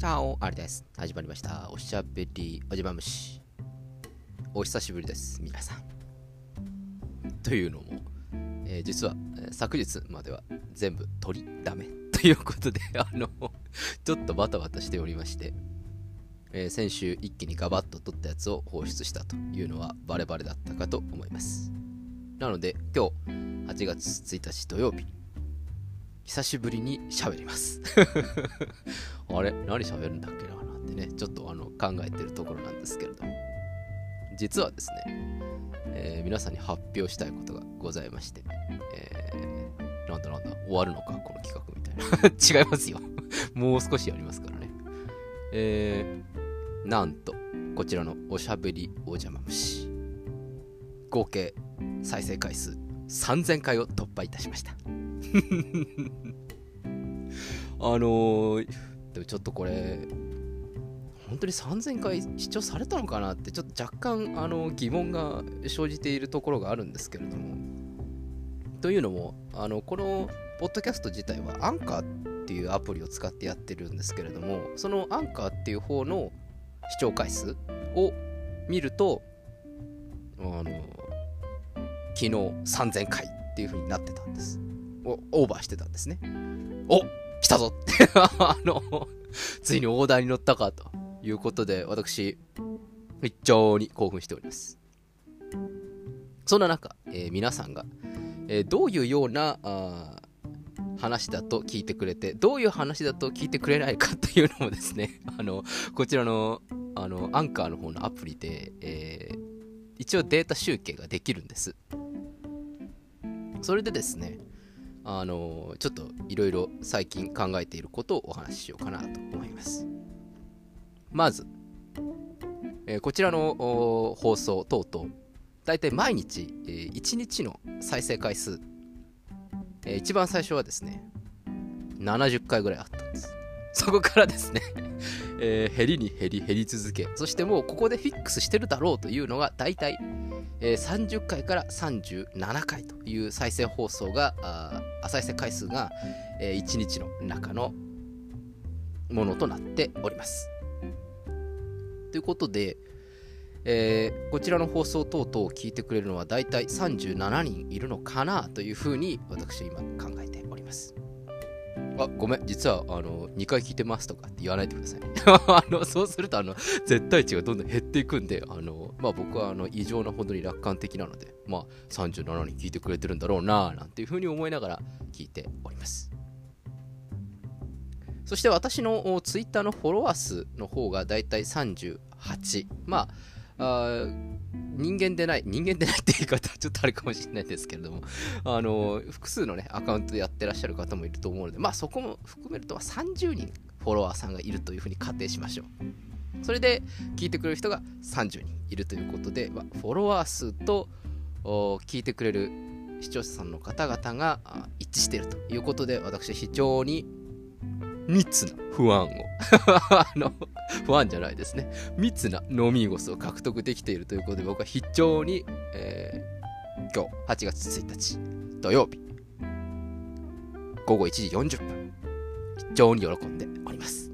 チャオあれです。始まりました。おしゃべりおじま虫。お久しぶりです、皆さん。というのも、えー、実は、昨日までは全部取りだめということで、あの、ちょっとバタバタしておりまして、えー、先週一気にガバッと取ったやつを放出したというのはバレバレだったかと思います。なので、今日8月1日土曜日、久しぶりに喋ります。あれ？何喋るんだっけな？なんてね、ちょっとあの考えてるところなんですけれども、実はですね、えー、皆さんに発表したいことがございまして、えー、なんだなんだ、終わるのか、この企画みたいな。違いますよ。もう少しやりますからね。えー、なんと、こちらのおしゃべりお邪魔虫、合計再生回数3000回を突破いたしました。あのー、でもちょっとこれ、本当に3000回視聴されたのかなってちょっと若干あの疑問が生じているところがあるんですけれども。というのもあのこのポッドキャスト自体はアンカーっていうアプリを使ってやってるんですけれどもそのアンカーっていう方の視聴回数を見るとあの昨日3000回っていう風になってたんです。をオーバーしてたんですねお来たぞって あのついにオーダーに乗ったかということで、私、非常に興奮しております。そんな中、えー、皆さんが、えー、どういうようなあ話だと聞いてくれて、どういう話だと聞いてくれないかというのもですね、あの、こちらの、あの、アンカーの方のアプリで、えー、一応データ集計ができるんです。それでですね、あの、ちょっといろいろ最近考えていることをお話ししようかなと思います。まず、えー、こちらの放送等々、だいたい毎日、えー、1日の再生回数、えー、一番最初はですね、70回ぐらいあったんです。そこからですね えー、減りに減り減り続け、そしてもうここでフィックスしてるだろうというのが大体、えー、30回から37回という再生放送が、あ再生回数が、えー、1日の中のものとなっております。ということで、えー、こちらの放送等々を聞いてくれるのは大体37人いるのかなというふうに私は今考えております。あ、ごめん、実はあの2回聞いてますとかって言わないでください。あのそうするとあの絶対値がどんどん減っていくんで、あのまあ、僕はあの異常なほどに楽観的なので、まあ、37人聞いてくれてるんだろうななんていうふうに思いながら聞いております。そして私のツイッターのフォロワー数の方がだいたい38。まあ、あ人間でない、人間でないって言い方はちょっとあるかもしれないですけれども、あの、複数のね、アカウントでやってらっしゃる方もいると思うので、まあそこも含めると30人フォロワーさんがいるというふうに仮定しましょう。それで聞いてくれる人が30人いるということで、まあ、フォロワー数と聞いてくれる視聴者さんの方々が一致しているということで、私は非常に密な不安を あの、不安じゃないですね。密な飲みゴスを獲得できているということで、僕は非常に、えー、今日8月1日土曜日、午後1時40分、非常に喜んでおります。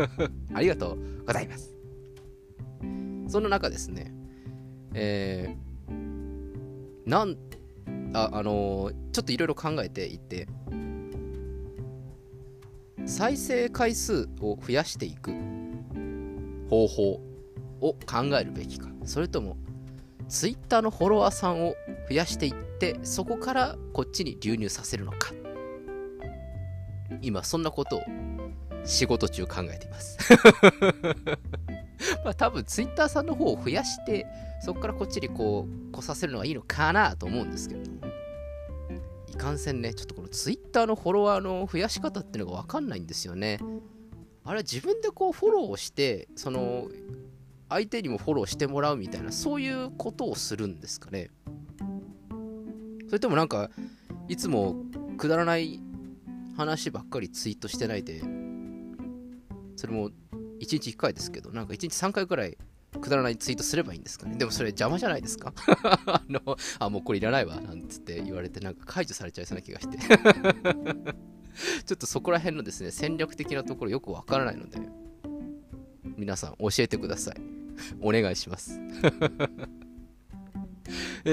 ありがとうございます。そんな中ですね、えー、なん、あ、あのー、ちょっといろいろ考えていて、再生回数を増やしていく方法を考えるべきか。それとも Twitter のフォロワーさんを増やしていってそこからこっちに流入させるのか。今そんなことを仕事中考えています。まあ多分 Twitter さんの方を増やしてそこからこっちにこう来させるのがいいのかなと思うんですけれども。いかんせんね、ちょっとこの Twitter のフォロワーの増やし方っていうのがわかんないんですよね。あれは自分でこうフォローをして、その、相手にもフォローしてもらうみたいな、そういうことをするんですかね。それともなんか、いつもくだらない話ばっかりツイートしてないで、それも1日1回ですけど、なんか1日3回くらいくだらないツイートすればいいんですかね？でもそれ邪魔じゃないですか？あの、あ、もうこれいらないわ、なんつって言われて、なんか解除されちゃいそうな気がして ちょっとそこら辺のですね、戦略的なところよくわからないので、皆さん教えてください。お願いします。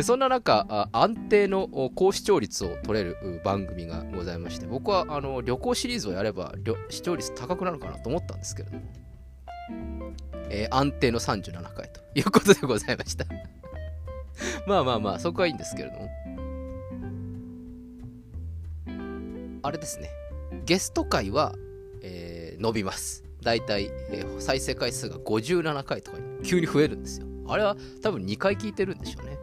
そんな中、安定の高視聴率を取れる番組がございまして、僕はあの旅行シリーズをやれば視聴率高くなるかなと思ったんですけれども、えー、安定の37回ということでございました まあまあまあ、そこはいいんですけれども。あれですね、ゲスト回は、えー、伸びます。だいたい、え、再生回数が57回とかに急に増えるんですよ。あれは多分2回聞いてるんでしょうね。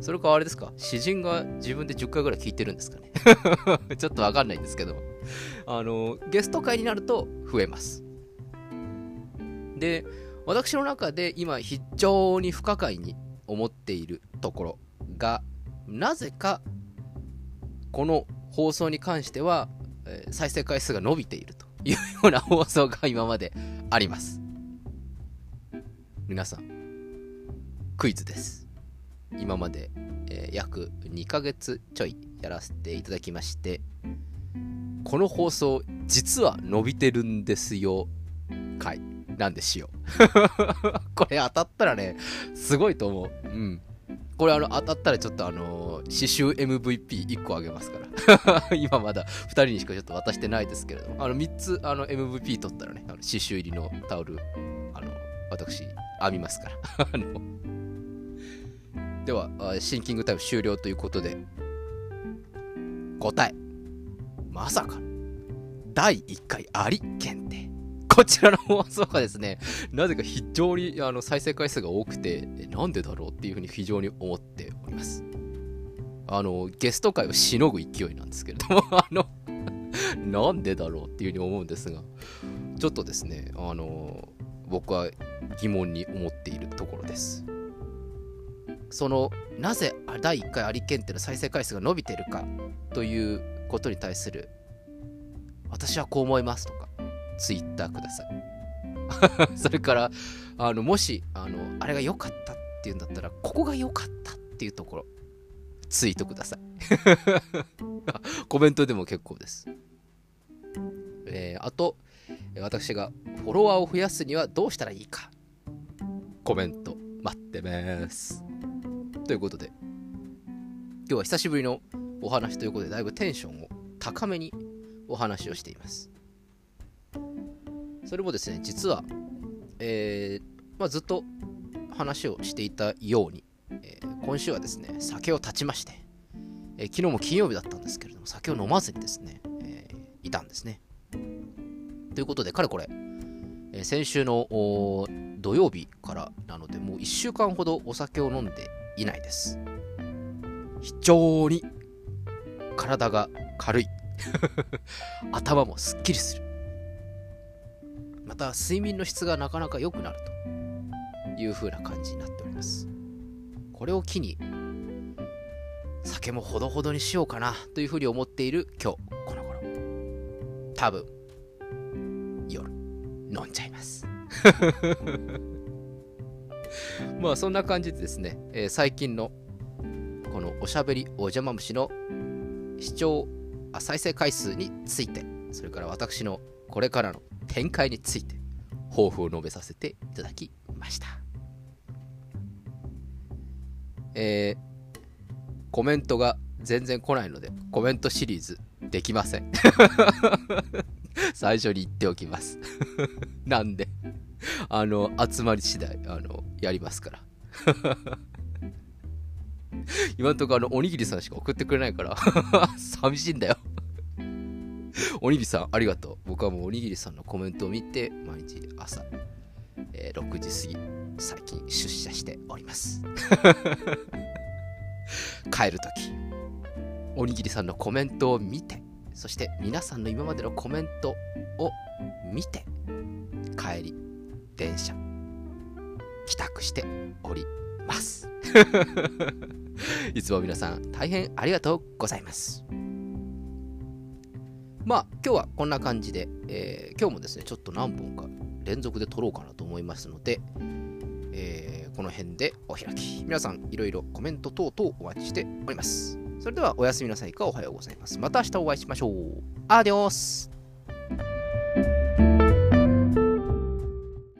それかあれですか？詩人が自分で10回ぐらい聞いてるんですかね ちょっとわかんないんですけど。あの、ゲスト回になると増えます。で、私の中で今非常に不可解に思っているところが、なぜかこの放送に関しては、え再生回数が伸びているというような放送が今まであります。皆さん、クイズです。今まで、え、約2ヶ月ちょいやらせていただきまして、この放送、実は伸びてるんですよ、回なんですよ。これ当たったらね、すごいと思う。うん。これあの当たったらちょっとあの刺繍 MVP1 個あげますから。今まだ2人にしかちょっと渡してないですけれども。あの3つあの MVP 取ったらねあの刺繍入りのタオルあの私編みますから。あの。ではシンキングタイム終了ということで。答え。まさか第1回あり検定。こちらの放送がですね、なぜか非常にあの再生回数が多くて、なんでだろうっていうふうに非常に思っております。あの、ゲスト界をしのぐ勢いなんですけれども、あの、なんでだろうっていうふうに思うんですが、ちょっとですね、あの、僕は疑問に思っているところです。その、なぜ第1回アリ検定の再生回数が伸びてるかということに対する、私はこう思いますとか、ツイッターください。それから、あの、もし、あの、あれが良かったっていうんだったら、ここが良かったっていうところ、ツイートください。コメントでも結構です。えー、あと、私がフォロワーを増やすにはどうしたらいいか。コメント待ってます。ということで、今日は久しぶりのお話ということで、だいぶテンションを高めにお話をしています。それもですね、実は、えー、まあ、ずっと話をしていたように、えー、今週はですね、酒を断ちまして、えー、昨日も金曜日だったんですけれども、酒を飲まずにですね、えいたんですね。ということで、かれこれ、え先週の土曜日からなので、もう1週間ほどお酒を飲んでいないです。非常に体が軽い 頭もすっきりするまた睡眠の質がなかなか良くなるという風な感じになっております。これを機に酒もほどほどにしようかなというふうに思っている今日この頃。多分夜飲んじゃいます。まあそんな感じでですね、えー、最近のこのおしゃべりお邪魔虫の視聴あ再生回数についてそれから私のこれからの展開について抱負を述べさせていただきました。えー、コメントが全然来ないのでコメントシリーズできません。最初に言っておきますなんで、あの、集まり次第、あの、やりますから今んとこあの、おにぎりさんしか送ってくれないから寂しいんだよおにぎりさん、ありがとう。僕はもうおにぎりさんのコメントを見て、毎日朝、えー、6時過ぎ、最近出社しております。帰るとき、おにぎりさんのコメントを見て、そして皆さんの今までのコメントを見て、帰り、電車、帰宅しております。いつも皆さん大変ありがとうございます。まあ今日はこんな感じで、えー、今日もですね、ちょっと何本か連続で撮ろうかなと思いますので、えー、この辺でお開き。皆さんいろいろコメント等々お待ちしております。それではおやすみなさいかおはようございます。また明日お会いしましょう。アディオス